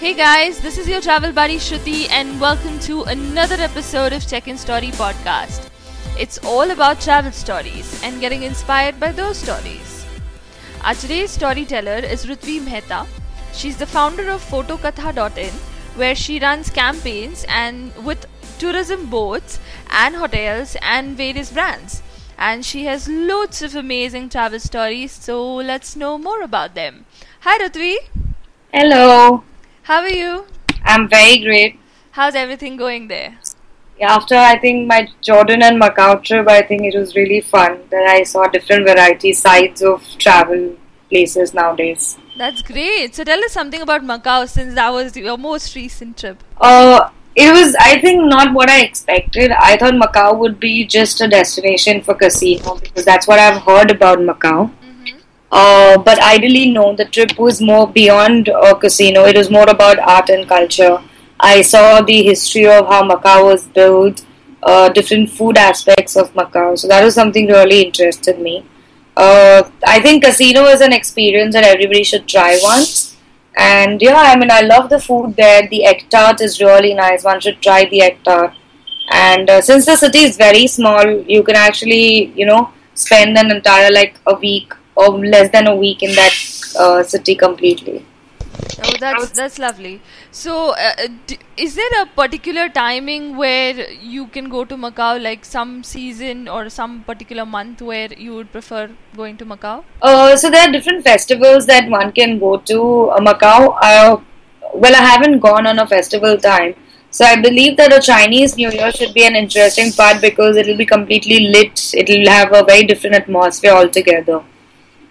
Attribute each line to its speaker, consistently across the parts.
Speaker 1: Hey guys, this is your travel buddy Shruti, and welcome to another episode of Check In Story podcast. It's all about travel stories and getting inspired by those stories. Our today's storyteller is Rutvi Mehta. She's the founder of photokatha.in, where she runs campaigns and with tourism boards and hotels and various brands. And she has loads of amazing travel stories, so let's know more about them. Hi Rutvi,
Speaker 2: Hello,
Speaker 1: how are you?
Speaker 2: I'm very great.
Speaker 1: How's everything going there?
Speaker 2: Yeah, After I think my Jordan and Macau trip, I think it was really fun that I saw different variety sides of travel places nowadays.
Speaker 1: That's great. So tell us something about Macau since that was your most recent trip.
Speaker 2: Uh, it was I think not what I expected. I thought Macau would be just a destination for casino because that's what I've heard about Macau. Uh, but I didn't know the trip was more beyond a casino. It was more about art and culture. I saw the history of how Macau was built, uh, different food aspects of Macau. So that was something really interested me. Uh, I think casino is an experience that everybody should try once. And yeah, I mean, I love the food there. The egg tart is really nice. One should try the egg tart. And uh, since the city is very small, you can actually, you know, spend an entire like a week or less than a week in that uh, city completely.
Speaker 1: Oh, that's that's lovely. So, uh, uh, d- is there a particular timing where you can go to Macau, like some season or some particular month where you would prefer going to Macau?
Speaker 2: Uh, so there are different festivals that one can go to uh, Macau. Uh, well, I haven't gone on a festival time, so I believe that a Chinese New Year should be an interesting part because it will be completely lit. It will have a very different atmosphere altogether.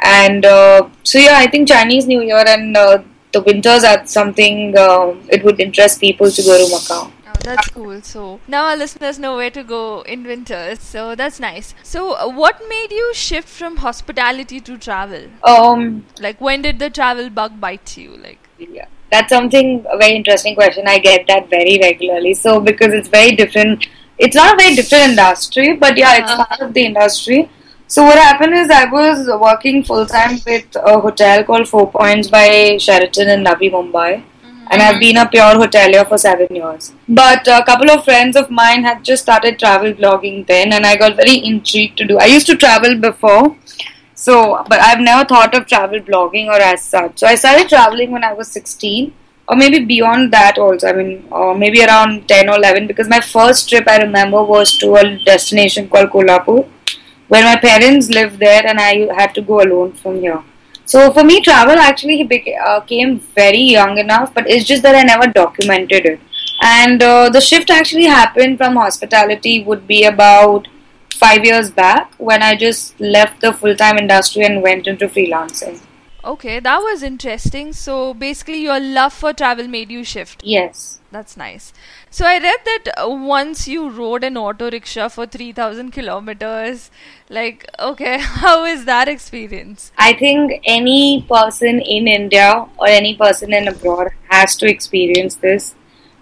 Speaker 2: And uh, so yeah, I think Chinese New Year and uh, the winters are something uh, it would interest people to go to Macau.
Speaker 1: Oh, that's cool. So now our listeners know where to go in winters. So that's nice. So, uh, what made you shift from hospitality to travel?
Speaker 2: Um,
Speaker 1: Like, when did the travel bug bite you? Like,
Speaker 2: Yeah, that's something a very interesting question. I get that very regularly. So because it's very different, it's not a very different industry, but yeah, it's
Speaker 1: Uh-huh.
Speaker 2: part of the industry. So what happened is I was working full time with a hotel called Four Points by Sheraton in Navi Mumbai. Mm-hmm. And I've been a pure hotelier for seven years. But a couple of friends of mine had just started travel blogging then, and I got very intrigued to do. I used to travel before, so, but I've never thought of travel blogging or as such. So I started traveling when I was 16, or maybe beyond that also. I mean, or maybe around 10 or 11, because my first trip I remember was to a destination called Kolhapur, where my parents lived there and I had to go alone from here. So for me, travel actually became uh, came very young enough, but it's just that I never documented it. And uh, the shift actually happened from hospitality would be about five years back when I just left the full time industry and went into freelancing.
Speaker 1: Okay, that was interesting. So, basically, your love for travel made you shift.
Speaker 2: Yes.
Speaker 1: That's nice. So I read that uh, once you rode an auto rickshaw for 3000 kilometers. Like, okay, how is that experience?
Speaker 2: I think any person in India or any person in abroad has to experience this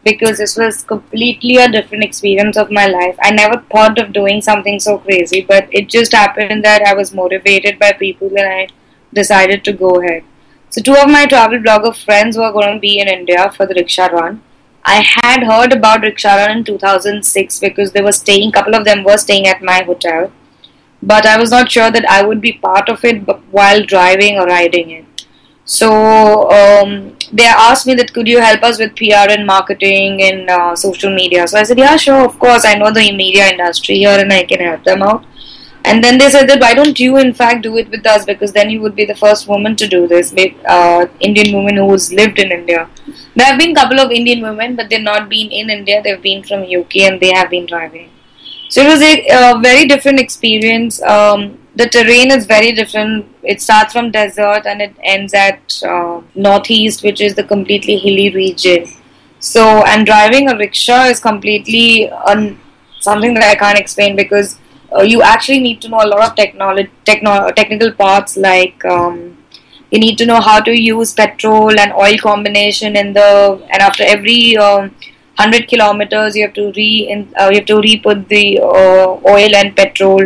Speaker 2: because this was completely a different experience of my life. I never thought of doing something so crazy, but it just happened that I was motivated by people and I decided to go ahead. So, two of my travel blogger friends were going to be in India for the rickshaw run. I had heard about rickshaw run in 2006 because they were staying, couple of them were staying at my hotel but I was not sure that I would be part of it while driving or riding it. So um, they asked me that could you help us with PR and marketing and uh, social media. So I said, yeah, sure, of course. I know the media industry here and I can help them out. And then they said that why don't you in fact do it with us because then you would be the first woman to do this, uh, Indian woman who's lived in India. There have been a couple of Indian women, but they've not been in India. They've been from UK and they have been driving. So it was a, very different experience. Um, the terrain is very different. It starts from desert and it ends at uh, northeast, which is the completely hilly region. So and driving a rickshaw is completely un- something that I can't explain because you actually need to know a lot of technology, techno- technical parts like. Um, you need to know how to use petrol and oil combination in the and after every um, 100 kilometers you have to re in, uh, you have to re-put the uh, oil and petrol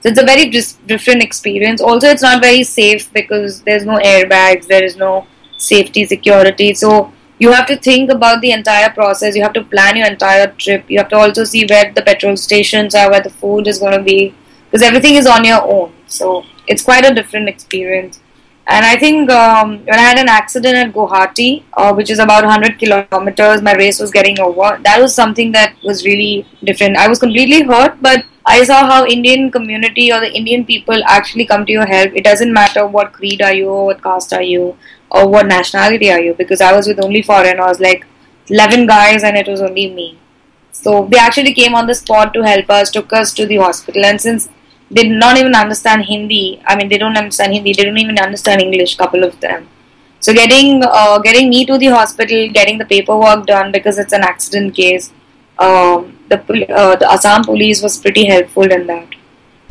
Speaker 2: so it's a very dis- different experience also it's not very safe because there's no airbags there is no safety security so you have to think about the entire process. You have to plan your entire trip. You have to also see where the petrol stations are, where the food is going to be, because everything is on your own. So it's quite a different experience. And I think um, when I had an accident at Guwahati, uh, which is about 100 kilometers, my race was getting over. That was something that was really different. I was completely hurt, but I saw how Indian community or the Indian people actually come to your help. It doesn't matter what creed are you, or what caste are you, or what nationality are you, because I was with only foreigners, like 11 guys, and it was only me. So they actually came on the spot to help us, took us to the hospital, and since they did not even understand Hindi. I mean, they don't understand Hindi. They don't even understand English. Couple of them. So getting uh, getting me to the hospital, getting the paperwork done because it's an accident case. Um, the uh, the Assam police was pretty helpful in that.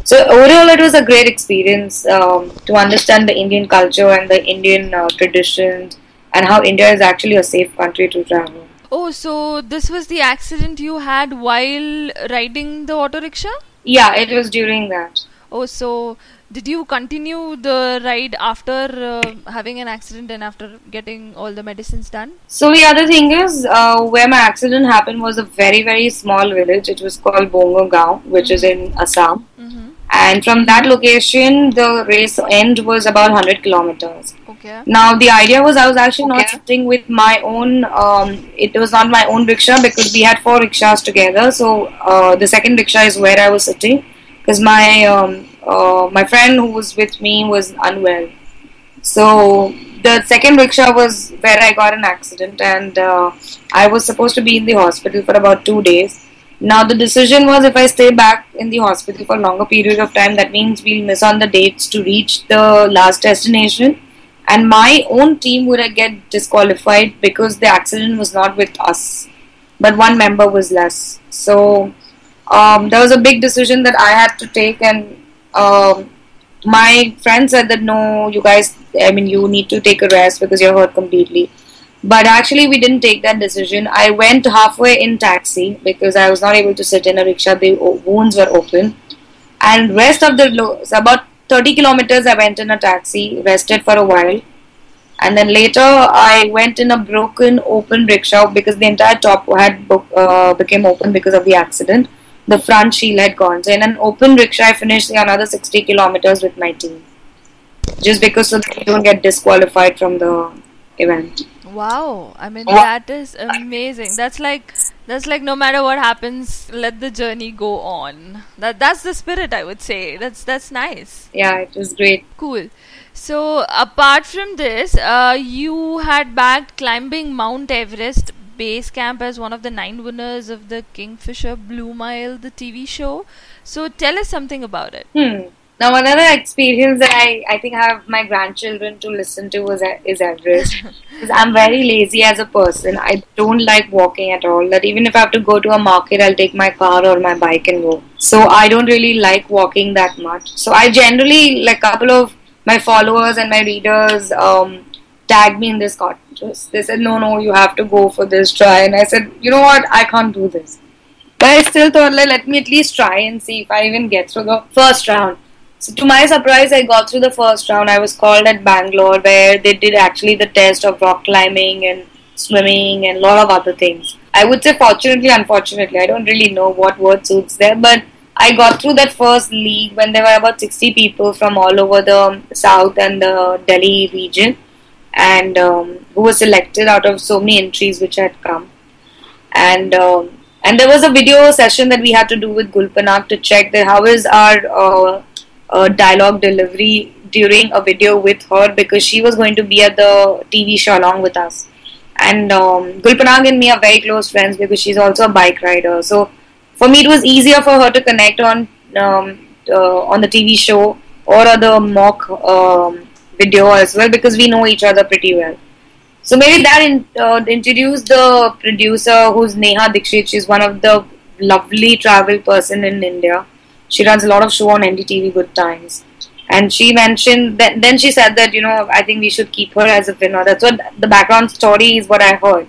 Speaker 2: So overall, it was a great experience um, to understand the Indian culture and the Indian uh, traditions and how India is actually a safe country to travel.
Speaker 1: Oh, so this was the accident you had while riding the auto rickshaw?
Speaker 2: Yeah, it was during that.
Speaker 1: Oh, so did you continue the ride after uh, having an accident and after getting all the medicines done?
Speaker 2: So the other thing is, uh, where my accident happened was a very very small village. It was called Bongo Gaon, which is in Assam. And from that location, the race end was about 100 kilometers.
Speaker 1: Okay.
Speaker 2: Now the idea was I was actually not sitting with my own. Um, it was not my own rickshaw because we had four rickshaws together. So uh, the second rickshaw is where I was sitting because my um, uh, my friend who was with me was unwell. So the second rickshaw was where I got an accident, and uh, I was supposed to be in the hospital for about two days. Now the decision was if I stay back in the hospital for a longer period of time, that means we'll miss on the dates to reach the last destination and my own team would get disqualified because the accident was not with us, but one member was less. So um, there was a big decision that I had to take, and um, my friend said that no, you guys, I mean, you need to take a rest because you're hurt completely. But actually, we didn't take that decision. I went halfway in taxi because I was not able to sit in a rickshaw. The wounds were open, and rest of the about 30 kilometers I went in a taxi, rested for a while, and then later I went in a broken open rickshaw because the entire top had uh, became open because of the accident. The front shield had gone. So in an open rickshaw, I finished the another 60 kilometers with my team, just because so that don't get disqualified from the event.
Speaker 1: Wow, I mean that is amazing. That's like that's like no matter what happens, let the journey go on. That that's the spirit I would say. That's that's nice.
Speaker 2: Yeah, it was great.
Speaker 1: Cool. So apart from this, uh, you had bagged climbing Mount Everest base camp as one of the nine winners of the Kingfisher Blue Mile, the TV show. So tell us something about it.
Speaker 2: Hmm. Now another experience that I, I think I have my grandchildren to listen to was is Everest. Because I'm very lazy as a person. I don't like walking at all. That even if I have to go to a market, I'll take my car or my bike and go. So I don't really like walking that much. So I generally like a couple of my followers and my readers um, tagged me in this contest. They said, "No, no, you have to go for this try." And I said, "You know what? I can't do this." But I still thought, like, let me at least try and see if I even get through the first round. So to my surprise, I got through the first round. I was called at Bangalore where they did actually the test of rock climbing and swimming and a lot of other things. I would say fortunately, unfortunately, I don't really know what word suits there, but I got through that first league when there were about 60 people from all over the south and the Delhi region and um, who were selected out of so many entries which had come. And um, and there was a video session that we had to do with Gul Panag to check that how is our uh, uh, dialogue delivery during a video with her because she was going to be at the TV show along with us. And um, Gul Panag and me are very close friends because she's also a bike rider. So for me, it was easier for her to connect on um, uh, on the TV show or other mock um, video as well because we know each other pretty well. So maybe that in, uh, introduced the producer who's Neha Dikshit. She's one of the lovely travel person in India. She runs a lot of show on NDTV Good Times. And she mentioned that then she said that, you know, I think we should keep her as a winner. That's what the background story is what I heard.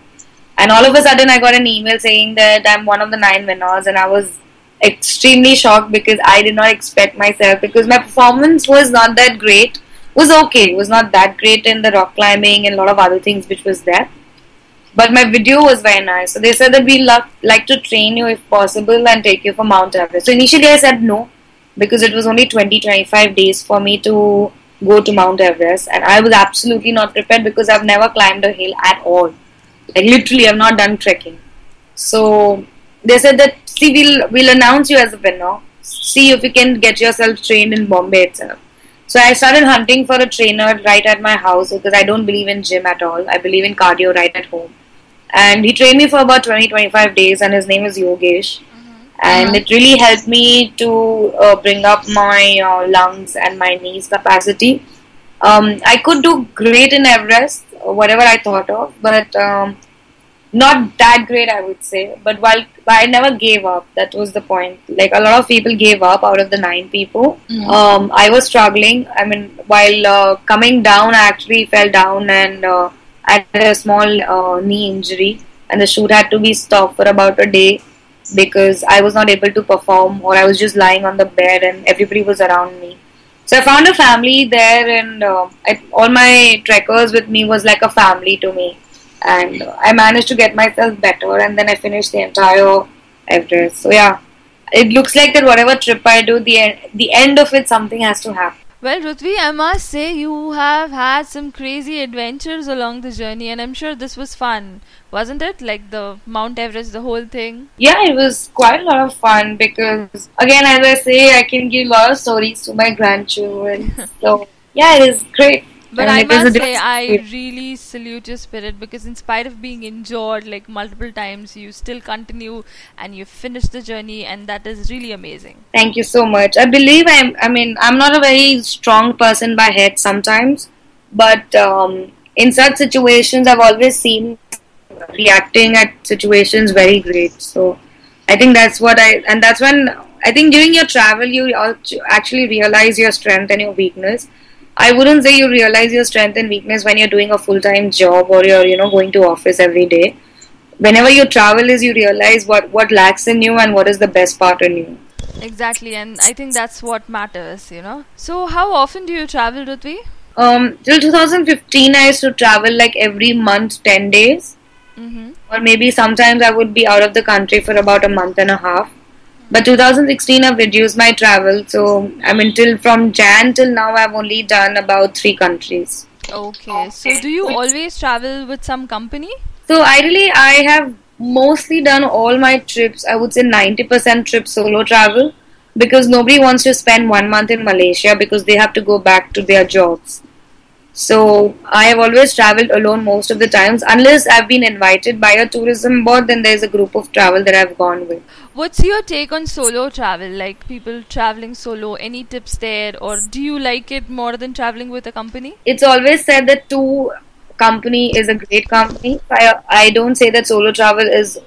Speaker 2: And all of a sudden I got an email saying that I'm one of the nine winners and I was extremely shocked because I did not expect myself because my performance was not that great. Was okay, it was not that great in the rock climbing and a lot of other things which was there. But my video was very nice. So they said that we love, like to train you if possible and take you for Mount Everest. So initially I said no because it was only 20 25 days for me to go to Mount Everest and I was absolutely not prepared because I've never climbed a hill at all. Like literally I've not done trekking. So they said that see we'll we'll announce you as a winner. See if you can get yourself trained in Bombay itself. So I started hunting for a trainer right at my house because I don't believe in gym at all. I believe in cardio right at home. And he trained me for about 20 25 days and his name is Yogesh. And
Speaker 1: Uh-huh.
Speaker 2: it really helped me to uh, bring up my uh, lungs and my knees capacity. Um, I could do great in Everest, whatever I thought of, but um, not that great, I would say. But while I never gave up, that was the point. Like a lot of people gave up out of the nine people.
Speaker 1: Mhm.
Speaker 2: Um, I was struggling. I mean, while uh, coming down, I actually fell down and uh, had a small uh, knee injury, and the shoot had to be stopped for about a day because I was not able to perform, or I was just lying on the bed and everybody was around me. So I found a family there, and uh, I, all my trekkers with me was like a family to me. And uh, I managed to get myself better, and then I finished the entire Everest. So yeah, it looks like that whatever trip I do, the the end of it, something has to happen.
Speaker 1: Well, Rutvi, I must say you have had some crazy adventures along the journey, and I'm sure this was fun, wasn't it? Like the Mount Everest, the whole thing.
Speaker 2: Yeah, it was quite a lot of fun because, again, as I say, I can give a lot of stories to my grandchildren. so yeah, it is great.
Speaker 1: But I
Speaker 2: a
Speaker 1: must say, I really salute your spirit because, in spite of being injured like multiple times, you still continue and you finish the journey, and that is really amazing.
Speaker 2: Thank you so much. I believe I'm. I mean, I'm not a very strong person by head sometimes, but um, in such situations, I've always seen reacting at situations very great. So I think that's what I. And that's when I think during your travel, you actually realize your strength and your weakness. I wouldn't say you realize your strength and weakness when you're doing a full time job or you're you know going to office every day. Whenever you travel, is you realize what what lacks in you and what is the best part in you.
Speaker 1: Exactly, and I think that's what matters, you know. So, how often do you travel, Rutvi?
Speaker 2: Um, till 2015, I used to travel like every month, 10 days,
Speaker 1: Mm-hmm.
Speaker 2: or maybe sometimes I would be out of the country for about a month and a half. But 2016, I've reduced my travel, so I mean, till from Jan till now, I've only done about three countries.
Speaker 1: Okay, so do you always travel with some company?
Speaker 2: So, ideally, I have mostly done all my trips, I would say 90% trips solo travel, because nobody wants to spend one month in Malaysia because they have to go back to their jobs. So I have always traveled alone most of the times, unless I've been invited by a tourism board. Then there's a group of travel that I've gone with.
Speaker 1: What's your take on solo travel? Like people traveling solo, any tips there, or do you like it more than traveling with a company?
Speaker 2: It's always said that two company is a great company. I I don't say that solo travel is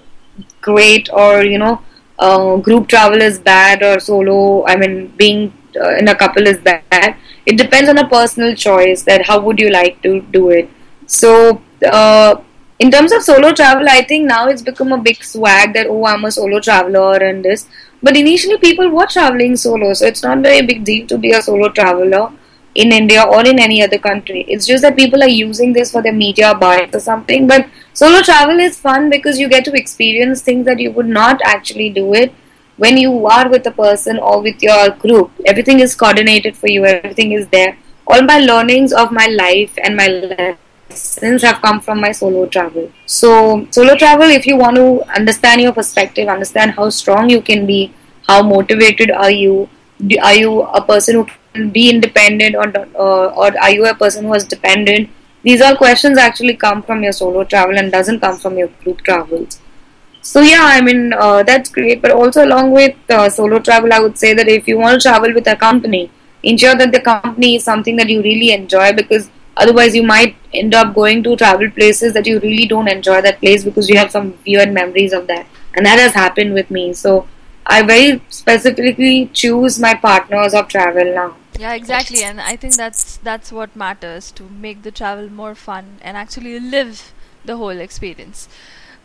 Speaker 2: great or you know uh, group travel is bad or solo. I mean being uh, in a couple is bad. It depends on a personal choice that how would you like to do it. So uh, in terms of solo travel, I think now it's become a big swag that oh I'm a solo traveler and this. But initially people were traveling solo, so it's not very big deal to be a solo traveler in India or in any other country. It's just that people are using this for their media bias or something. But solo travel is fun because you get to experience things that you would not actually do it when you are with a person or with your group. Everything is coordinated for you. Everything is there. All my learnings of my life and my lessons have come from my solo travel. So solo travel, if you want to understand your perspective, understand how strong you can be, how motivated are you, are you a person who can be independent or uh, or are you a person who is dependent these all questions actually come from your solo travel and doesn't come from your group travels so yeah i mean uh, that's great but also along with uh, solo travel i would say that if you want to travel with a company ensure that the company is something that you really enjoy because otherwise you might end up going to travel places that you really don't enjoy that place because you have some weird memories of that and that has happened with me so I very specifically choose my partners of travel now.
Speaker 1: Yeah, exactly, and I think that's that's what matters to make the travel more fun and actually live the whole experience.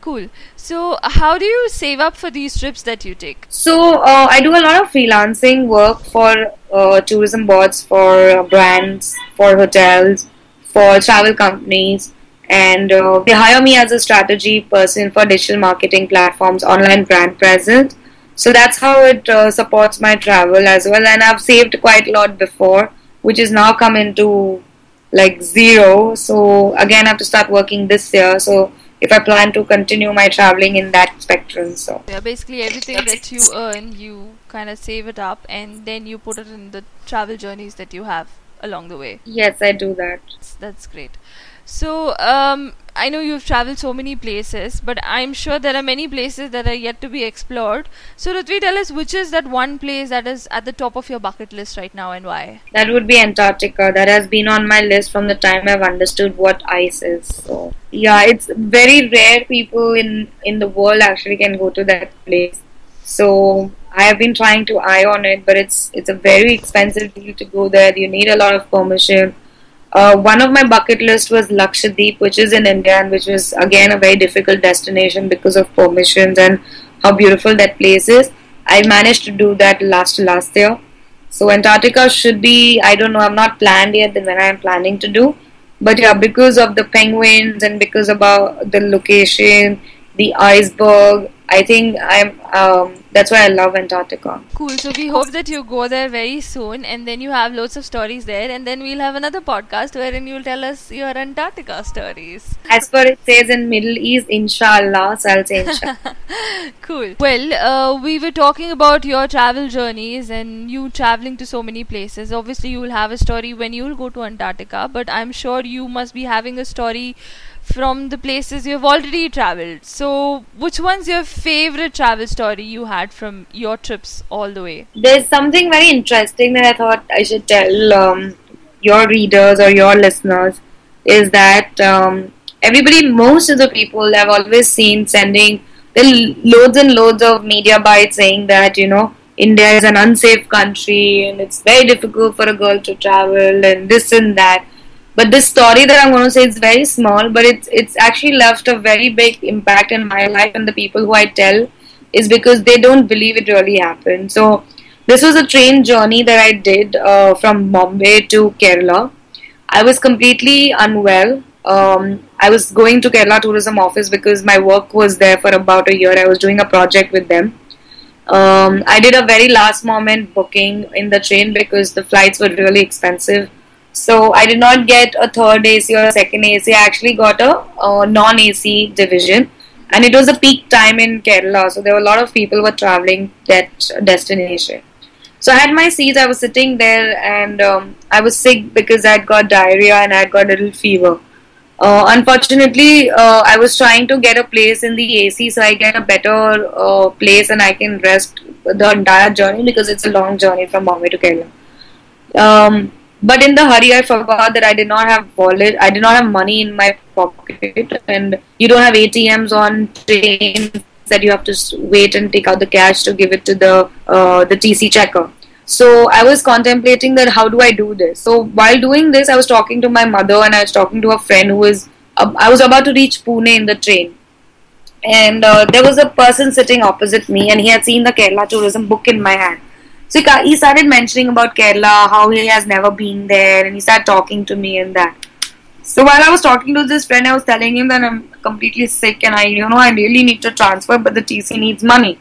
Speaker 1: Cool. So, how do you save up for these trips that you take?
Speaker 2: So uh, I do a lot of freelancing work for uh, tourism boards, for brands, for hotels, for travel companies. and uh, they hire me as a strategy person for digital marketing platforms, online brand presence. So that's how it uh, supports my travel as well. And I've saved quite a lot before, which is now come into like zero. So again, I have to start working this year. So if I plan to continue my traveling in that spectrum, so
Speaker 1: Yeah, basically everything that you earn, you kind of save it up and then you put it in the travel journeys that you have along the way.
Speaker 2: yes, I do that.
Speaker 1: That's, that's great. So, um, I know you've traveled so many places, but I'm sure there are many places that are yet to be explored. So, Rutvi, tell us which is that one place that is at the top of your bucket list right now and why?
Speaker 2: That would be Antarctica. That has been on my list from the time I've understood what ice is. So yeah, it's very rare people in in the world actually can go to that place. So I have been trying to eye on it, but it's it's a very expensive deal to go there. You need a lot of permission. Uh, one of my bucket list was Lakshadweep, which is in India, and which was again a very difficult destination because of permissions and how beautiful that place is. I managed to do that last last year. So Antarctica should be I don't know I'm not planned yet the when I am planning to do, but yeah because of the penguins and because about the location, the iceberg, I think I'm um, that's why I love Antarctica.
Speaker 1: Cool. So, we hope that you go there very soon and then you have loads of stories there, and then we'll have another podcast wherein you'll tell us your Antarctica stories.
Speaker 2: As per it says in Middle East, inshallah, so I'll say inshallah.
Speaker 1: Cool. Well, uh, we were talking about your travel journeys and you traveling to so many places. Obviously, you will have a story when you will go to Antarctica, but I'm sure you must be having a story from the places you've already traveled. So, which one's your favorite travel story you had from your trips all the way?
Speaker 2: There's something very interesting that I thought I should tell um, your readers or your listeners is that um, everybody, most of the people, I've always seen sending loads and loads of media bites saying that you know India is an unsafe country and it's very difficult for a girl to travel and this and that. But this story that I'm going to say is very small, but it's it's actually left a very big impact in my life and the people who I tell is because they don't believe it really happened. So this was a train journey that I did uh, from Bombay to Kerala. I was completely unwell. Um, I was going to Kerala Tourism Office because my work was there for about a year. I was doing a project with them. Um, I did a very last moment booking in the train because the flights were really expensive. So I did not get a third AC or a second AC. I actually got a, uh non AC division, and it was a peak time in Kerala. So there were a lot of people were traveling that destination. So I had my seats. I was sitting there, and um, I was sick because I had got diarrhea and I had got a little fever. Uh, unfortunately, uh, I was trying to get a place in the AC so I get a better uh, place and I can rest the entire journey because it's a long journey from Bombay to Kerala. Um, but in the hurry, I forgot that I did not have wallet. I did not have money in my pocket, and you don't have ATMs on trains that you have to wait and take out the cash to give it to the uh, the TC checker. So I was contemplating that how do I do this. So while doing this, I was talking to my mother and I was talking to a friend who was. Um, I was about to reach Pune in the train, and uh, there was a person sitting opposite me, and he had seen the Kerala tourism book in my hand. So he started mentioning about Kerala, how he has never been there, and he started talking to me and that. So while I was talking to this friend, I was telling him that I'm completely sick and I, you know, I really need to transfer, but the TC needs money,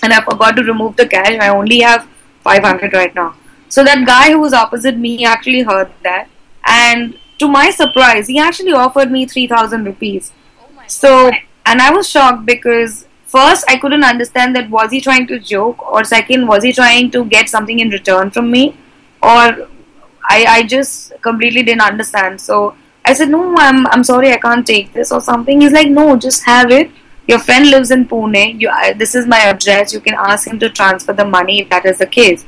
Speaker 2: and I forgot to remove the cash. I only have 500 right now. So that guy who was opposite me actually heard that, and to my surprise, he actually offered me 3,000 rupees. Oh so, and I was shocked because first I couldn't understand that was he trying to joke, or second, was he trying to get something in return from me, or I, I just completely didn't understand. So I said, No, I'm, I'm sorry, I can't take this or something. He's like, No, just have it. Your friend lives in Pune. You, I, this is my address. You can ask him to transfer the money if that is the case.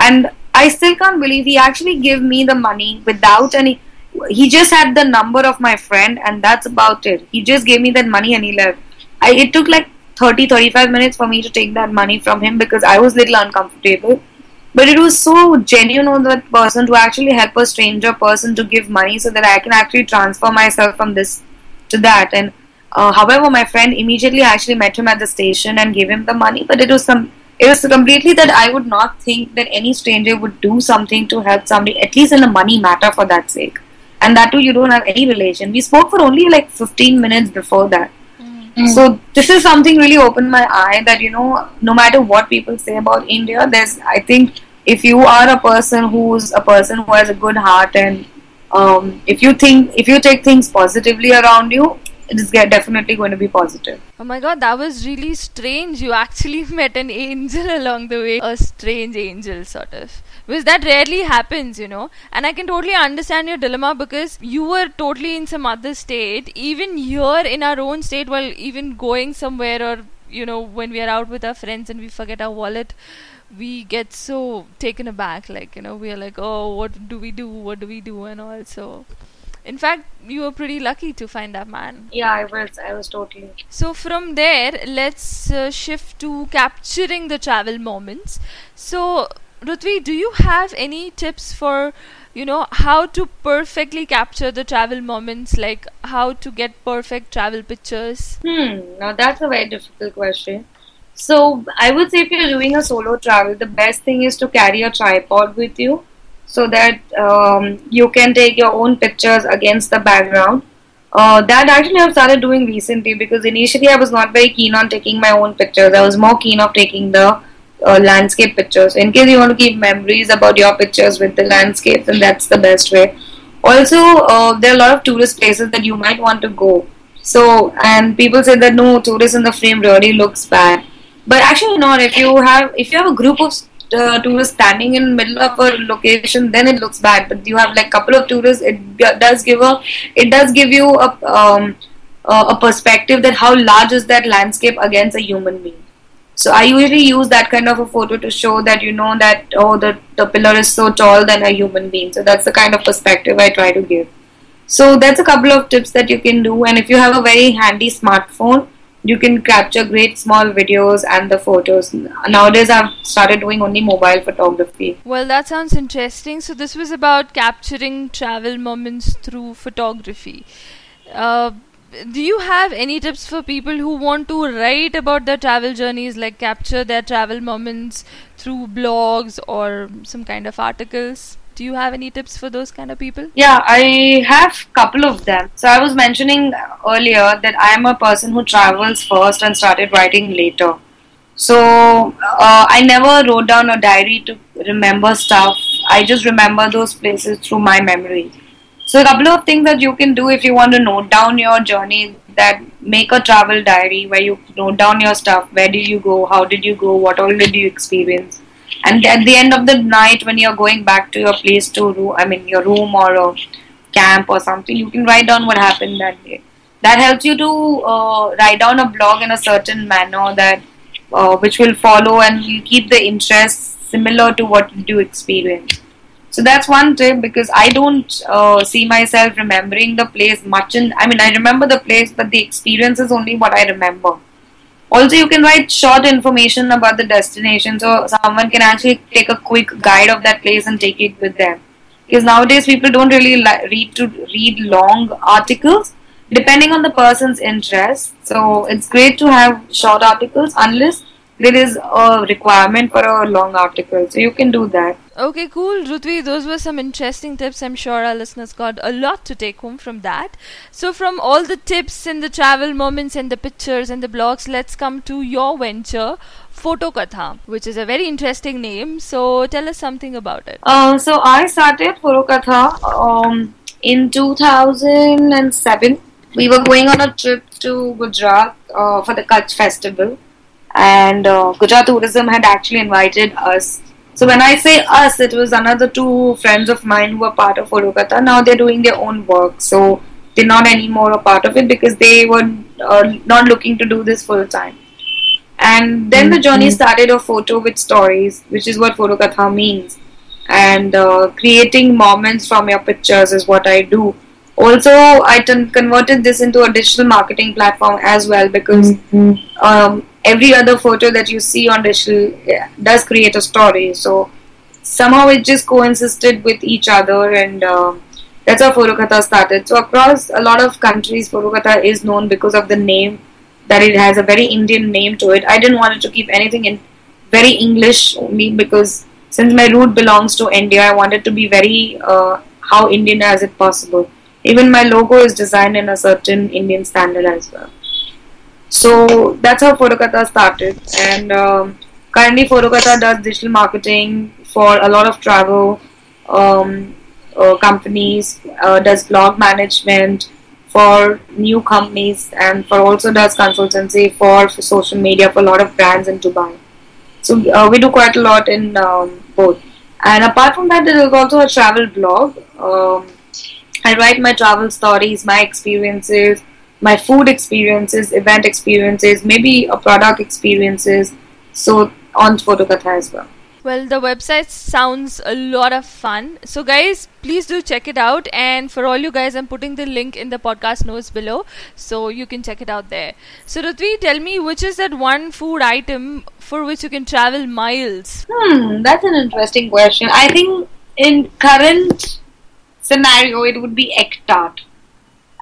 Speaker 2: And I still can't believe he actually gave me the money without any. He just had the number of my friend, and that's about it. He just gave me that money and he left. I, it took like 30 35 minutes for me to take that money from him because I was little uncomfortable. But it was so genuine of that person to actually help a stranger person to give money so that I can actually transfer myself from this to that. And uh, however, my friend immediately actually met him at the station and gave him the money. But it was some, it was completely that I would not think that any stranger would do something to help somebody, at least in a money matter for that sake. and that too you don't have any relation. We spoke for only like 15 minutes before that. So this is something really opened my eye that you know no matter what people say about India, there's I think if you are a person who's a person who has a good heart and um, if you think if you take things positively around you, it is definitely going to be positive.
Speaker 1: Oh my god, that was really strange. You actually met an angel along the way. A strange angel, sort of. Because that rarely happens, you know. And I can totally understand your dilemma because you were totally in some other state. Even here in our own state, while even going somewhere or, you know, when we are out with our friends and we forget our wallet, we get so taken aback. Like, you know, we are like, oh, what do we do? What do we do? And all. So. In fact, you were pretty lucky to find that man.
Speaker 2: Yeah, I was. I was totally.
Speaker 1: So from there, let's uh, shift to capturing the travel moments. So, Rutvi, do you have any tips for, you know, how to perfectly capture the travel moments, like how to get perfect travel pictures?
Speaker 2: Hmm. Now that's a very difficult question. So I would say if you're doing a solo travel, the best thing is to carry a tripod with you, so that um, you can take your own pictures against the background. Uh, that actually I've started doing recently because initially I was not very keen on taking my own pictures. I was more keen of taking the uh, landscape pictures. In case you want to keep memories about your pictures with the landscapes, and that's the best way. Also, uh, there are a lot of tourist places that you might want to go. So, and people say that no, tourist in the frame really looks bad, but actually not. If you have if you have a group of uh, tourists standing in middle of a location, then it looks bad. But you have like couple of tourists, it does give a it does give you a um, a perspective that how large is that landscape against a human being. So I usually use that kind of a photo to show that you know that oh the the pillar is so tall than a human being. So that's the kind of perspective I try to give. So that's a couple of tips that you can do, and if you have a very handy smartphone, you can capture great small videos and the photos. Nowadays, I've started doing only mobile photography.
Speaker 1: Well, that sounds interesting. So this was about capturing travel moments through photography. Uh, do you have any tips for people who want to write about their travel journeys, like capture their travel moments through blogs or some kind of articles? Do you have any tips for those kind of people?
Speaker 2: Yeah, I have couple of them. So I was mentioning earlier that I am a person who travels first and started writing later. So uh, I never wrote down a diary to remember stuff. I just remember those places through my memory. So a couple of things that you can do if you want to note down your journey that make a travel diary where you note down your stuff. Where did you go? How did you go? What all did you experience? And at the end of the night, when you're going back to your place to I mean your room or a camp or something, you can write down what happened that day. That helps you to uh, write down a blog in a certain manner that uh, which will follow and keep the interest similar to what you do experience. So that's one tip because I don't uh, see myself remembering the place much. In I mean, I remember the place, but the experience is only what I remember. Also, you can write short information about the destination, so someone can actually take a quick guide of that place and take it with them. Because nowadays people don't really li- read to read long articles, depending on the person's interest. So it's great to have short articles unless there is a requirement for a long article. So you can do that.
Speaker 1: Okay, cool, Rutvi. Those were some interesting tips. I'm sure our listeners got a lot to take home from that. So, from all the tips and the travel moments and the pictures and the blogs, let's come to your venture, Photokatha, which is a very interesting name. So, tell us something about it.
Speaker 2: Uh, so I started Photokatha um, in 2007. We were going on a trip to Gujarat uh, for the Kutch festival, and uh, Gujarat Tourism had actually invited us. So when I say us, it was another two friends of mine who were part of Photokatha. Now they're doing their own work, so they're not anymore a part of it because they were uh, not looking to do this full time. And then the journey started of photo with stories, which is what Photokatha means. And uh, creating moments from your pictures is what I do. Also, I ton- converted this into a digital marketing platform as well because um, every other photo that you see on digital does create a story. So somehow it just coincided with each other, and uh, that's how Photokatha started. So across a lot of countries, Photokatha is known because of the name that it has a very Indian name to it. I didn't want it to keep anything in very English only because since my root belongs to India, I wanted to be very uh, how Indian as it possible. Even my logo is designed in a certain Indian standard as well. So that's how Photokatha started, and um, currently Photokatha does digital marketing for a lot of travel um, uh, companies, uh, does blog management for new companies, and for also does consultancy for, for social media for a lot of brands in Dubai. So uh, we do quite a lot in um, both. And apart from that, there is also a travel blog. Um, I write my travel stories, my experiences, my food experiences, event experiences, maybe a product experiences. So on Photokatha as well.
Speaker 1: Well, the website sounds a lot of fun. So, guys, please do check it out. And for all you guys, I'm putting the link in the podcast notes below so you can check it out there. So, Rutvi, tell me which is that one food item for which you can travel miles?
Speaker 2: Hmm, that's an interesting question. I think in current scenario, it would be egg tart.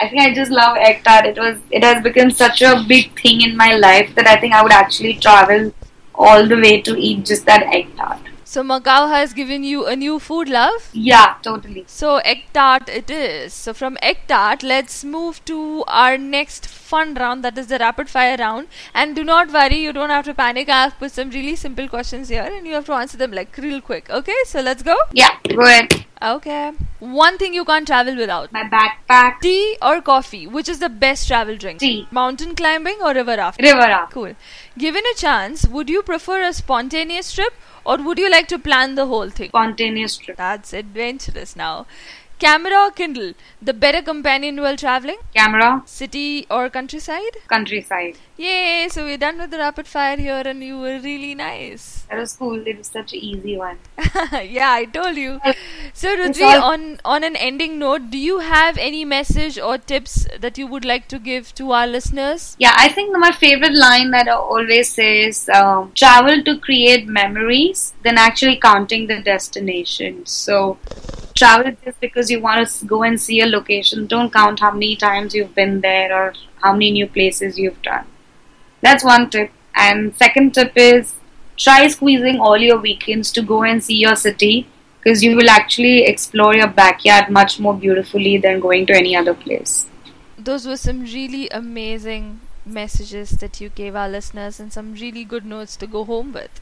Speaker 2: I think I just love egg tart. It was it has become such a big thing in my life that I think I would actually travel all the way to eat just that egg tart.
Speaker 1: So Macau has given you a new food love?
Speaker 2: Yeah, totally.
Speaker 1: So egg tart it is. So from egg tart, let's move to our next fun round that is the rapid fire round. And do not worry, you don't have to panic. I have put some really simple questions here and you have to answer them like real quick. Okay, so let's go?
Speaker 2: Yeah, go ahead.
Speaker 1: Okay. One thing you can't travel without.
Speaker 2: My backpack.
Speaker 1: Tea or coffee? Which is the best travel drink?
Speaker 2: Tea.
Speaker 1: Mountain climbing or river rafting?
Speaker 2: River raft.
Speaker 1: Cool. Given a chance, would you prefer a spontaneous trip or would you like to plan the whole thing?
Speaker 2: Spontaneous trip.
Speaker 1: That's adventurous now. Camera or Kindle? The better companion while traveling?
Speaker 2: Camera.
Speaker 1: City or countryside?
Speaker 2: Countryside.
Speaker 1: Yay! So we're done with the rapid fire here and you were really nice.
Speaker 2: That was cool. It was such an easy one.
Speaker 1: yeah, I told you. So
Speaker 2: It's
Speaker 1: Rutvi,
Speaker 2: all-
Speaker 1: on on an ending note, do you have any message or tips that you would like to give to our listeners?
Speaker 2: Yeah, I think my favorite line that I always say is um, travel to create memories than actually counting the destination. So, travel just because you want to go and see a location. Don't count how many times you've been there or how many new places you've done. That's one tip. And second tip is try squeezing all your weekends to go and see your city because you will actually explore your backyard much more beautifully than going to any other place.
Speaker 1: Those were some really amazing messages that you gave our listeners and some really good notes to go home with.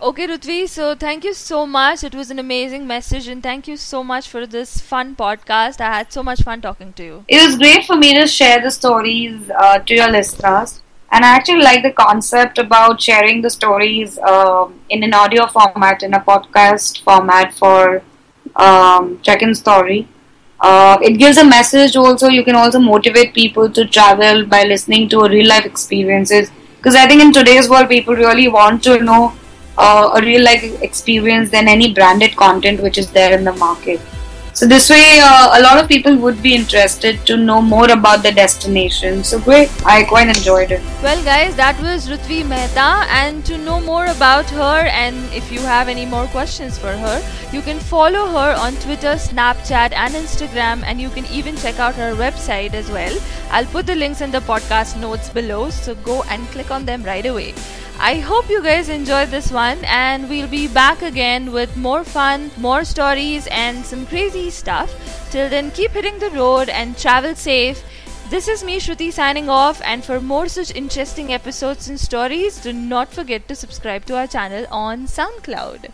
Speaker 1: Okay, Rutvi, so thank you so much. It was an amazing message, and thank you so much for this fun podcast. I had so much fun talking to you.
Speaker 2: It was great for me to share the stories uh, to your listeners. And I actually like the concept about sharing the stories um in an audio format, in a podcast format for um, check-in story. Uh, it gives a message also. You can also motivate people to travel by listening to real life experiences. Because I think in today's world, people really want to know uh, a real life experience than any branded content which is there in the market. So this way, uh, a lot of people would be interested to know more about the destination. So great, I quite enjoyed it.
Speaker 1: Well, guys, that was Rutvi Mehta, and to know more about her, and if you have any more questions for her, you can follow her on Twitter, Snapchat, and Instagram, and you can even check out her website as well. I'll put the links in the podcast notes below, so go and click on them right away. I hope you guys enjoyed this one, and we'll be back again with more fun, more stories, and some crazy stuff. Till then, keep hitting the road and travel safe. This is me, Shruti, signing off. And for more such interesting episodes and stories, do not forget to subscribe to our channel on SoundCloud.